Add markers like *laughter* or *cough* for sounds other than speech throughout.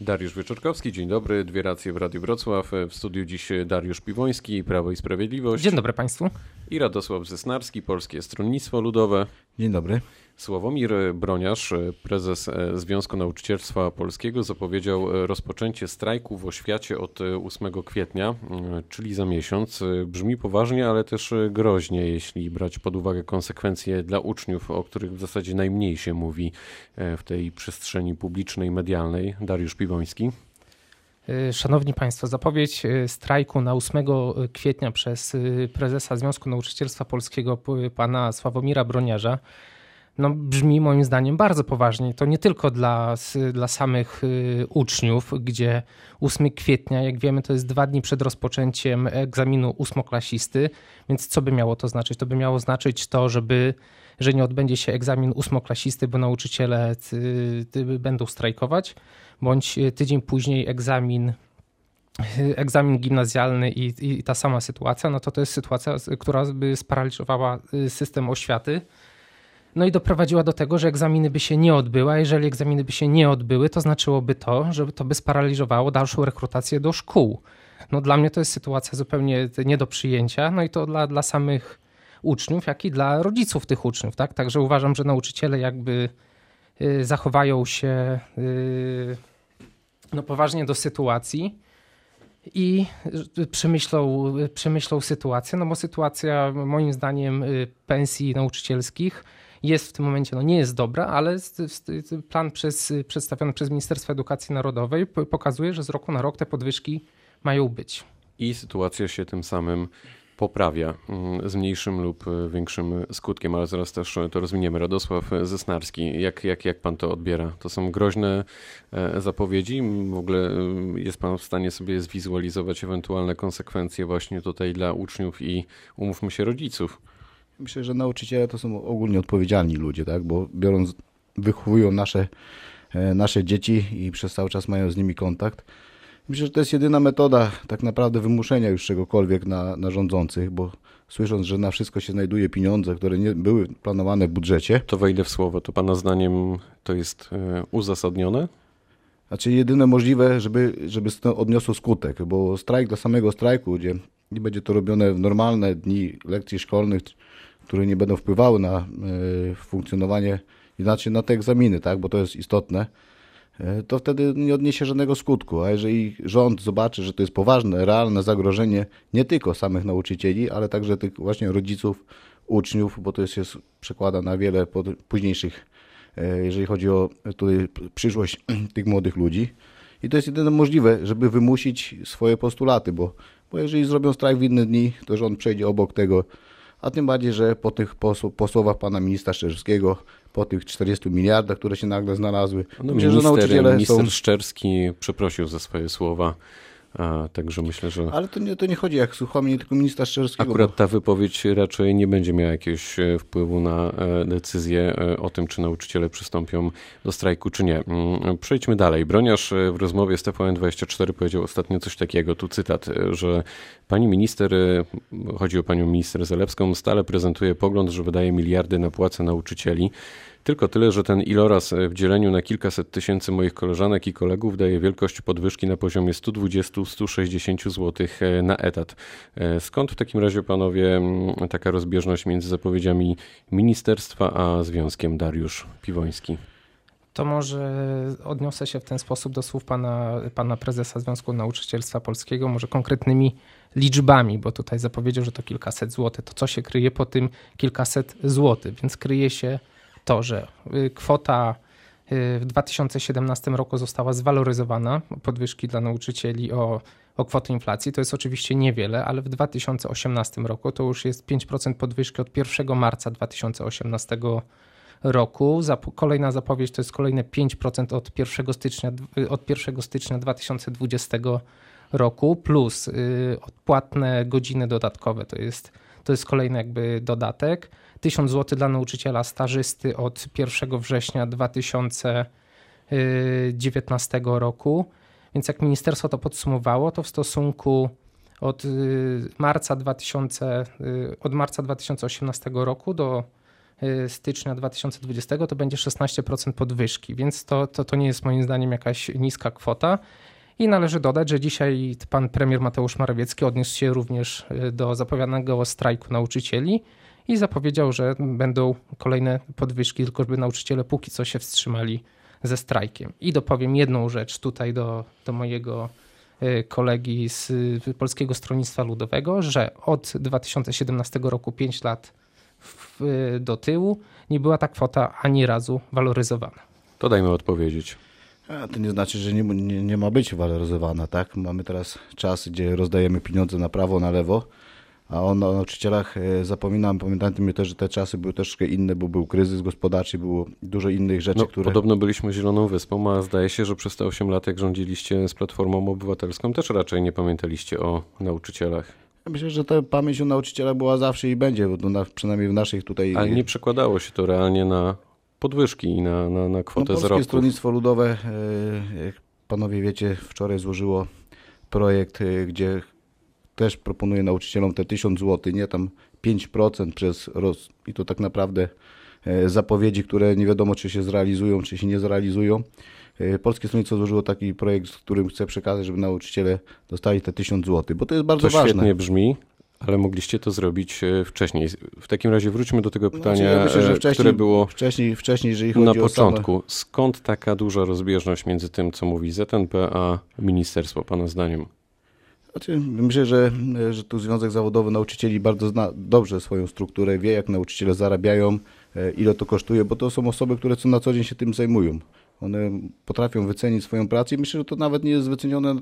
Dariusz Wieczorkowski, dzień dobry, dwie racje w Radiu Wrocław. W studiu dziś Dariusz Piwoński, Prawo i Sprawiedliwość. Dzień dobry Państwu. I Radosław Zesnarski, Polskie Stronnictwo Ludowe. Dzień dobry. Sławomir Broniarz, prezes Związku Nauczycielstwa Polskiego, zapowiedział rozpoczęcie strajku w oświacie od 8 kwietnia, czyli za miesiąc. Brzmi poważnie, ale też groźnie, jeśli brać pod uwagę konsekwencje dla uczniów, o których w zasadzie najmniej się mówi w tej przestrzeni publicznej, medialnej. Dariusz Piwoński. Szanowni Państwo, zapowiedź strajku na 8 kwietnia przez prezesa Związku Nauczycielstwa Polskiego, pana Sławomira Broniarza, no, brzmi moim zdaniem bardzo poważnie. To nie tylko dla, dla samych y, uczniów, gdzie 8 kwietnia, jak wiemy, to jest dwa dni przed rozpoczęciem egzaminu ósmoklasisty, więc co by miało to znaczyć? To by miało znaczyć to, żeby że nie odbędzie się egzamin ósmoklasisty, bo nauczyciele y, będą strajkować, bądź tydzień później egzamin y, egzamin gimnazjalny i, i, ta sama sytuacja, no to to jest sytuacja, która by sparaliżowała system oświaty. No i doprowadziła do tego, że egzaminy by się nie odbyły, a jeżeli egzaminy by się nie odbyły, to znaczyłoby to, że to by sparaliżowało dalszą rekrutację do szkół. No dla mnie to jest sytuacja zupełnie nie do przyjęcia, no i to dla, dla samych uczniów, jak i dla rodziców tych uczniów, tak? Także uważam, że nauczyciele jakby y, zachowają się y, no poważnie do sytuacji i przemyślą, przemyślą sytuację, no bo sytuacja moim zdaniem y, pensji nauczycielskich jest w tym momencie, no nie jest dobra, ale plan przez, przedstawiony przez Ministerstwo Edukacji Narodowej pokazuje, że z roku na rok te podwyżki mają być. I sytuacja się tym samym poprawia mm, z mniejszym lub większym skutkiem, ale zaraz też to rozwiniemy. Radosław Zesnarski, jak, jak, jak pan to odbiera? To są groźne e, zapowiedzi? W ogóle e, jest pan w stanie sobie zwizualizować ewentualne konsekwencje właśnie tutaj dla uczniów i umówmy się rodziców? Myślę, że nauczyciele to są ogólnie odpowiedzialni ludzie, tak? bo biorąc, wychowują nasze, e, nasze dzieci i przez cały czas mają z nimi kontakt. Myślę, że to jest jedyna metoda tak naprawdę wymuszenia już czegokolwiek na, na rządzących, bo słysząc, że na wszystko się znajduje pieniądze, które nie były planowane w budżecie. To wejdę w słowo. To Pana zdaniem to jest e, uzasadnione? Znaczy jedyne możliwe, żeby, żeby odniosło skutek, bo strajk dla samego strajku, gdzie nie będzie to robione w normalne dni lekcji szkolnych, które nie będą wpływały na e, funkcjonowanie, inaczej na te egzaminy, tak, bo to jest istotne, e, to wtedy nie odniesie żadnego skutku. A jeżeli rząd zobaczy, że to jest poważne, realne zagrożenie nie tylko samych nauczycieli, ale także tych właśnie rodziców, uczniów, bo to jest, jest przekłada na wiele późniejszych, e, jeżeli chodzi o tutaj przyszłość *clears throat* tych młodych ludzi. I to jest jedyne możliwe, żeby wymusić swoje postulaty, bo, bo jeżeli zrobią strajk w inne dni, to rząd przejdzie obok tego, a tym bardziej, że po tych po słowach pana ministra Szczerskiego, po tych 40 miliardach, które się nagle znalazły, no, myślę, minister, że nauczyciele minister są... Szczerski przeprosił za swoje słowa. A, także myślę, że. Ale to nie, to nie chodzi jak słuchami, tylko ministra Szczerskiego. Akurat ta wypowiedź raczej nie będzie miała jakiegoś e, wpływu na e, decyzję e, o tym, czy nauczyciele przystąpią do strajku, czy nie. Mm, przejdźmy dalej. Broniarz w rozmowie z TVN24 powiedział ostatnio coś takiego, tu cytat, że pani minister, chodzi o panią minister Zalewską, stale prezentuje pogląd, że wydaje miliardy na płace nauczycieli. Tylko tyle, że ten iloraz w dzieleniu na kilkaset tysięcy moich koleżanek i kolegów daje wielkość podwyżki na poziomie 120-160 zł e, na etat. E, skąd w takim razie, panowie, taka rozbieżność między zapowiedziami ministerstwa a związkiem Dariusz Piwoński? To może odniosę się w ten sposób do słów pana, pana prezesa Związku Nauczycielstwa Polskiego, może konkretnymi liczbami, bo tutaj zapowiedział, że to kilkaset złotych. To co się kryje po tym kilkaset złotych? Więc kryje się to, że y, kwota y, w 2017 roku została zwaloryzowana, podwyżki dla nauczycieli o, o kwotę inflacji. To jest oczywiście niewiele, ale w 2018 roku to już jest 5% podwyżki od 1 marca 2018 roku. Kolejna zapowiedź to jest kolejne 5% od 1 stycznia, od 1 stycznia 2020 roku, plus y, odpłatne godziny dodatkowe. To jest, to jest kolejny jakby dodatek. 1000 zł dla nauczyciela stażysty od 1 września 2019 roku. Więc jak ministerstwo to podsumowało, to w stosunku od y, marca, 2000, y, od marca 2018 roku do stycznia 2020 to będzie 16% podwyżki, więc to, to, to nie jest moim zdaniem jakaś niska kwota. I należy dodać, że dzisiaj pan premier Mateusz Morawiecki odniósł się również do zapowiadanego strajku nauczycieli i zapowiedział, że będą kolejne podwyżki, tylko żeby nauczyciele póki co się wstrzymali ze strajkiem. I dopowiem jedną rzecz tutaj do, do mojego e, kolegi z Polskiego Stronnictwa Ludowego, że od 2017 roku 5 lat w, do tyłu nie była ta kwota ani razu waloryzowana. To dajmy odpowiedzieć. A to nie znaczy, że nie, nie, nie ma być waloryzowana, tak? Mamy teraz czas, gdzie rozdajemy pieniądze na prawo, na lewo a o nauczycielach e, zapominam, pamiętajmy też, że te czasy były troszkę inne, bo był kryzys gospodarczy, było dużo innych rzeczy, no, które... Podobno byliśmy Zieloną Wyspą, a zdaje się, że przez te 8 lat, jak rządziliście z Platformą Obywatelską, też raczej nie pamiętaliście o nauczycielach. Myślę, że ta pamięć o nauczyciela była zawsze i będzie, bo na, przynajmniej w naszych tutaj... Ale nie przekładało się to realnie na podwyżki na, na, na kwotę no, Polskie Stronnictwo Ludowe, e, jak panowie wiecie, wczoraj złożyło projekt, e, gdzie też proponuję nauczycielom te 1000 zł, nie tam 5% przez roz... i to tak naprawdę e, zapowiedzi, które nie wiadomo czy się zrealizują, czy się nie zrealizują. Polskie Stronnictwo złożyło taki projekt, z którym chcę przekazać, żeby nauczyciele dostali te 1000 zł, bo to jest bardzo to ważne. świetnie brzmi, ale mogliście to zrobić e, wcześniej. W takim razie wróćmy do tego pytania, ja myślę, że wcześniej, które było wcześniej, wcześniej jeżeli chodzi na początku. Same... Skąd taka duża rozbieżność między tym, co mówi ZNP, a ministerstwo, Pana zdaniem? Znaczy, myślę, że, że tu Związek Zawodowy Nauczycieli bardzo zna dobrze swoją strukturę, wie jak nauczyciele zarabiają, e, ile to kosztuje, bo to są osoby, które co na co dzień się tym zajmują. One potrafią wycenić swoją pracę i myślę, że to nawet nie jest wycenione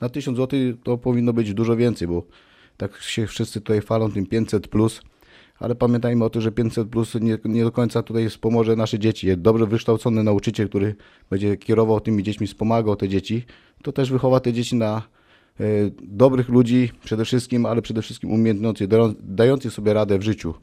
na 1000 zł, to powinno być dużo więcej, bo tak się wszyscy tutaj falą tym 500 plus, ale pamiętajmy o tym, że 500 plus nie, nie do końca tutaj wspomoże nasze dzieci. Dobrze wykształcony nauczyciel, który będzie kierował tymi dziećmi, wspomagał te dzieci, to też wychowa te dzieci na E, dobrych ludzi przede wszystkim, ale przede wszystkim umiejętności, dających sobie radę w życiu.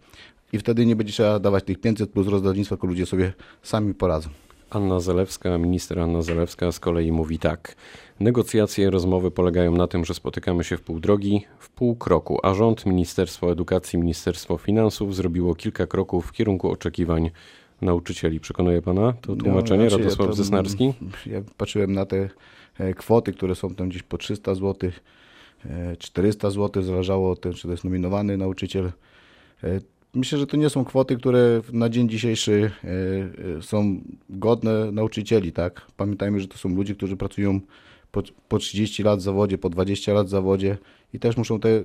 I wtedy nie będzie trzeba dawać tych 500 plus rozdawnictwa, tylko ludzie sobie sami poradzą. Anna Zalewska, minister Anna Zalewska z kolei mówi tak. Negocjacje, rozmowy polegają na tym, że spotykamy się w pół drogi, w pół kroku, a rząd, Ministerstwo Edukacji, Ministerstwo Finansów zrobiło kilka kroków w kierunku oczekiwań nauczycieli. Przekonuje Pana to tłumaczenie, no, znaczy, Radosław ja Zesnarski? Ja patrzyłem na te E, kwoty, które są tam gdzieś po 300 zł, 400 zł, zależało od tego, czy to jest nominowany nauczyciel. E, myślę, że to nie są kwoty, które na dzień dzisiejszy e, są godne nauczycieli, tak? Pamiętajmy, że to są ludzie, którzy pracują po, po 30 lat w zawodzie, po 20 lat w zawodzie i też muszą te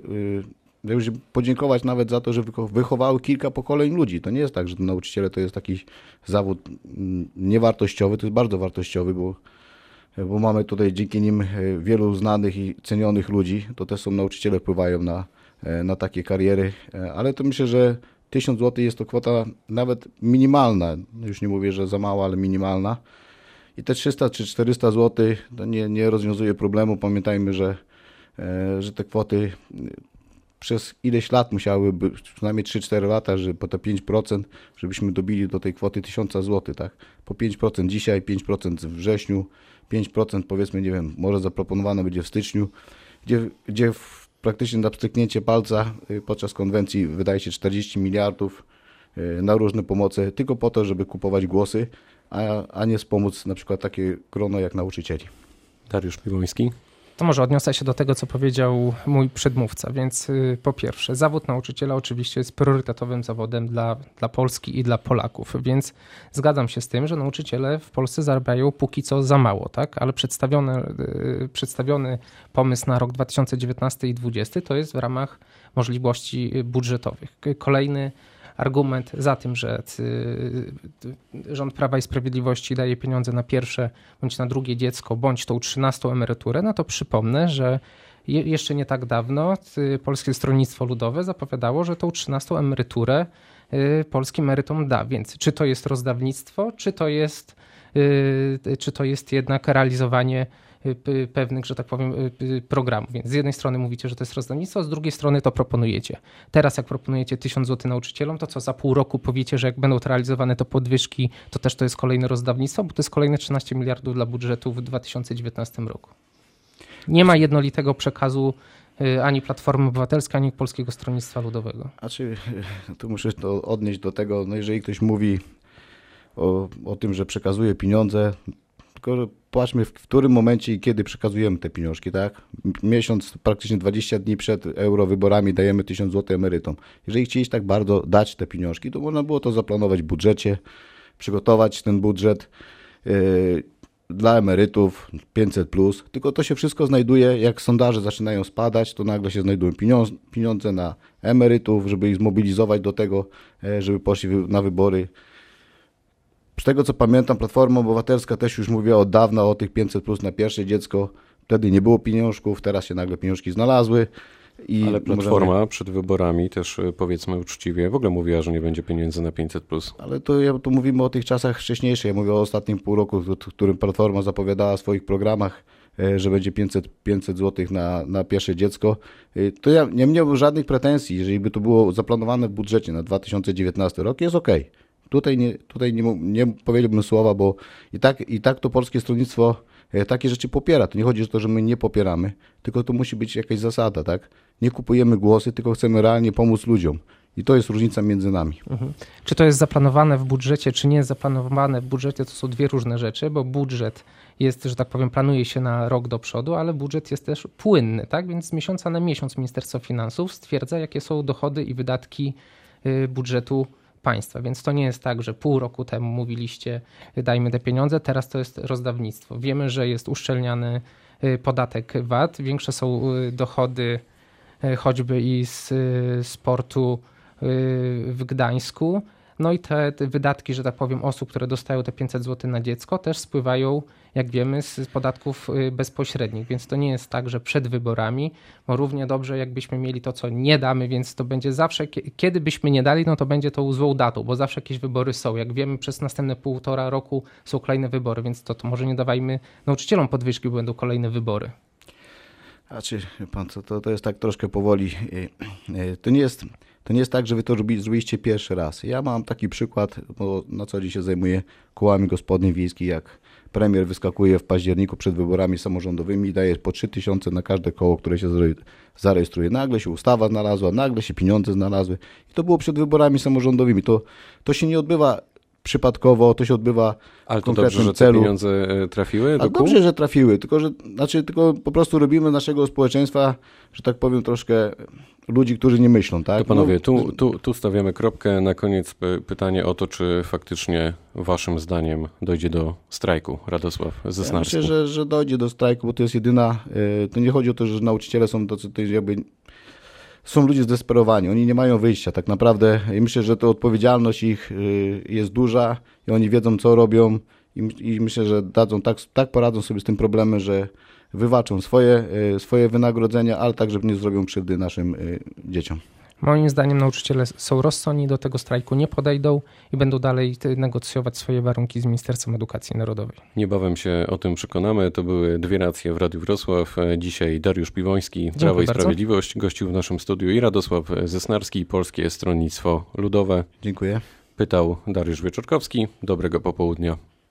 już podziękować nawet za to, że wychowały kilka pokoleń ludzi. To nie jest tak, że nauczyciele to jest taki zawód mm, niewartościowy, to jest bardzo wartościowy, bo bo mamy tutaj dzięki nim e, wielu znanych i cenionych ludzi. To też są nauczyciele, wpływają na, e, na takie kariery, e, ale to myślę, że 1000 zł jest to kwota nawet minimalna. Już nie mówię, że za mała, ale minimalna. I te 300 czy 400 zł to nie, nie rozwiązuje problemu. Pamiętajmy, że, że te kwoty przez ileś lat musiałyby, przynajmniej 3-4 lata, że po te 5%, żebyśmy dobili do tej kwoty 1000 zł, tak? Po 5% dzisiaj, 5% w wrześniu, 5% powiedzmy, nie wiem, może zaproponowane będzie w styczniu, gdzie, gdzie w, praktycznie na pstryknięcie palca y, podczas konwencji wydaje się 40 miliardów y, na różne pomoce, tylko po to, żeby kupować głosy, a, a nie wspomóc na przykład takie grono jak nauczycieli. Dariusz Piwoński. To może odniosę się do tego, co powiedział mój przedmówca. Więc y, po pierwsze, zawód nauczyciela oczywiście jest priorytetowym zawodem dla, dla Polski i dla Polaków, więc zgadzam się z tym, że nauczyciele w Polsce zarabiają póki co za mało, tak? ale przedstawiony, przedstawiony pomysł na rok 2019 i 2020 to jest w ramach możliwości budżetowych. Kolejny argument za tym, że rząd Prawa i Sprawiedliwości daje pieniądze na pierwsze bądź na drugie dziecko, bądź tą 13 emeryturę, no to przypomnę, że jeszcze nie tak dawno Polskie Stronnictwo Ludowe zapowiadało, że tą 13 emeryturę y, polskim emerytom da. Więc czy to jest rozdawnictwo, czy to jest, y, czy to jest jednak realizowanie Y, pewnych, że tak powiem, y, y, programów. Więc z jednej strony mówicie, że to jest rozdawnictwo, z drugiej strony to proponujecie. Teraz jak proponujecie 1000 zł nauczycielom, to co za pół roku powiecie, że jak będą to realizowane to podwyżki, to też to jest kolejne rozdawnictwo, bo to jest kolejne 13 miliardów dla budżetu w 2019 roku. Nie ma jednolitego przekazu ani Platformy Obywatelskiej, ani Polskiego Stronnictwa Ludowego. Znaczy, tu muszę to odnieść do tego, no jeżeli ktoś mówi o, o tym, że przekazuje pieniądze, tylko patrzmy w którym momencie i kiedy przekazujemy te pieniążki, tak? Miesiąc, praktycznie 20 dni przed eurowyborami dajemy 1000 zł emerytom. Jeżeli chcieliście tak bardzo dać te pieniążki, to można było to zaplanować w budżecie, przygotować ten budżet yy, dla emerytów 500 plus, tylko to się wszystko znajduje, jak sondaże zaczynają spadać, to nagle się znajdują pieniądze na emerytów, żeby ich zmobilizować do tego, yy, żeby poszli na wybory z tego co pamiętam, Platforma Obywatelska też już mówiła od dawna o tych 500 plus na pierwsze dziecko. Wtedy nie było pieniążków, teraz się nagle pieniążki znalazły. I Ale Platforma możemy... przed wyborami też e, powiedzmy uczciwie w ogóle mówiła, że nie będzie pieniędzy na 500 plus. Ale to ja tu mówimy o tych czasach wcześniejszych. Ja mówię o ostatnim pół roku, w którym Platforma zapowiadała w swoich programach, e, że będzie 500, 500 zł na, na pierwsze dziecko. E, to ja nie miałbym żadnych pretensji, jeżeli by to było zaplanowane w budżecie na 2019 rok, jest ok. Tutaj nie, tutaj nie, nie powiedziałbym słowa, bo i tak, i tak to polskie stronnictwo e, takie rzeczy popiera. To nie chodzi o to, że my nie popieramy, tylko to musi być jakaś zasada, tak? Nie kupujemy głosy, tylko chcemy realnie pomóc ludziom. I to jest różnica między nami. Mhm. Czy to jest zaplanowane w budżecie, czy nie jest zaplanowane w budżecie, to są dwie różne rzeczy, bo budżet jest, że tak powiem, planuje się na rok do przodu, ale budżet jest też płynny, tak? Więc z miesiąca na miesiąc Ministerstwo Finansów stwierdza, jakie są dochody i wydatki y, budżetu państwa. Więc to nie jest tak, że pół roku temu mówiliście, dajmy te pieniądze, teraz to jest rozdawnictwo. Wiemy, że jest uszczelniany y, podatek VAT, większe są y, dochody y, choćby i z sportu w Gdańsku. No i te, te, wydatki, że tak powiem, osób, które dostają te 500 zł na dziecko, też spływają, jak wiemy, z podatków y, bezpośrednich. Więc to nie jest tak, że przed wyborami, bo równie dobrze, jakbyśmy mieli to, co nie damy, więc to będzie zawsze, kiedy byśmy nie dali, no to będzie to złą datą, bo zawsze jakieś wybory są. Jak wiemy, przez następne półtora roku są kolejne wybory, więc to, to może nie dawajmy nauczycielom podwyżki, bo będą kolejne wybory. A czy pan to, to jest tak troszkę powoli. Y, y, to nie jest to nie jest tak, że wy to zrobiliście pierwszy raz. Ja mam taki przykład, bo na co dzień się zajmuję kołami gospodyń wiejskich, jak premier wyskakuje w październiku przed wyborami samorządowymi i daje po 3000 na każde koło, które się zarejestruje. Nagle się ustawa znalazła, nagle się pieniądze znalazły. I to było przed wyborami samorządowymi. To, to się nie odbywa przypadkowo, to się odbywa Ale konkretnym dobrze, że celu. te pieniądze e, trafiły do Ale dobrze, że trafiły, tylko że znaczy, tylko po prostu robimy naszego społeczeństwa, że tak powiem, troszkę ludzi, którzy nie myślą, tak? To panowie, no, tu, tu, tu stawiamy kropkę. Na koniec pytanie o to, czy faktycznie waszym zdaniem dojdzie do strajku, Radosław Zesnarski. Ja myślę, że, że dojdzie do strajku, bo to jest jedyna, e, to nie chodzi o to, że nauczyciele są tacy, jakby są ludzie zdesperowani, oni nie mają wyjścia tak naprawdę i myślę, że to odpowiedzialność ich y, jest duża i oni wiedzą co robią i, i myślę, że dadzą tak, tak poradzą sobie z tym problemem, że wywaczą swoje, y, swoje wynagrodzenia, ale także nie zrobią krzywdy naszym y, dzieciom. Moim zdaniem nauczyciele są rozsądni, do tego strajku nie podejdą i będą dalej negocjować swoje warunki z Ministerstwem Edukacji Narodowej. Niebawem się o tym przekonamy. To były dwie racje w Radiu Wrocław. Dzisiaj Dariusz Piwoński, Dziękuję Prawo i bardzo. Sprawiedliwość, gościł w naszym studiu i Radosław Zesnarski, Polskie Stronnictwo Ludowe. Dziękuję. Pytał Dariusz Wieczorkowski. Dobrego popołudnia.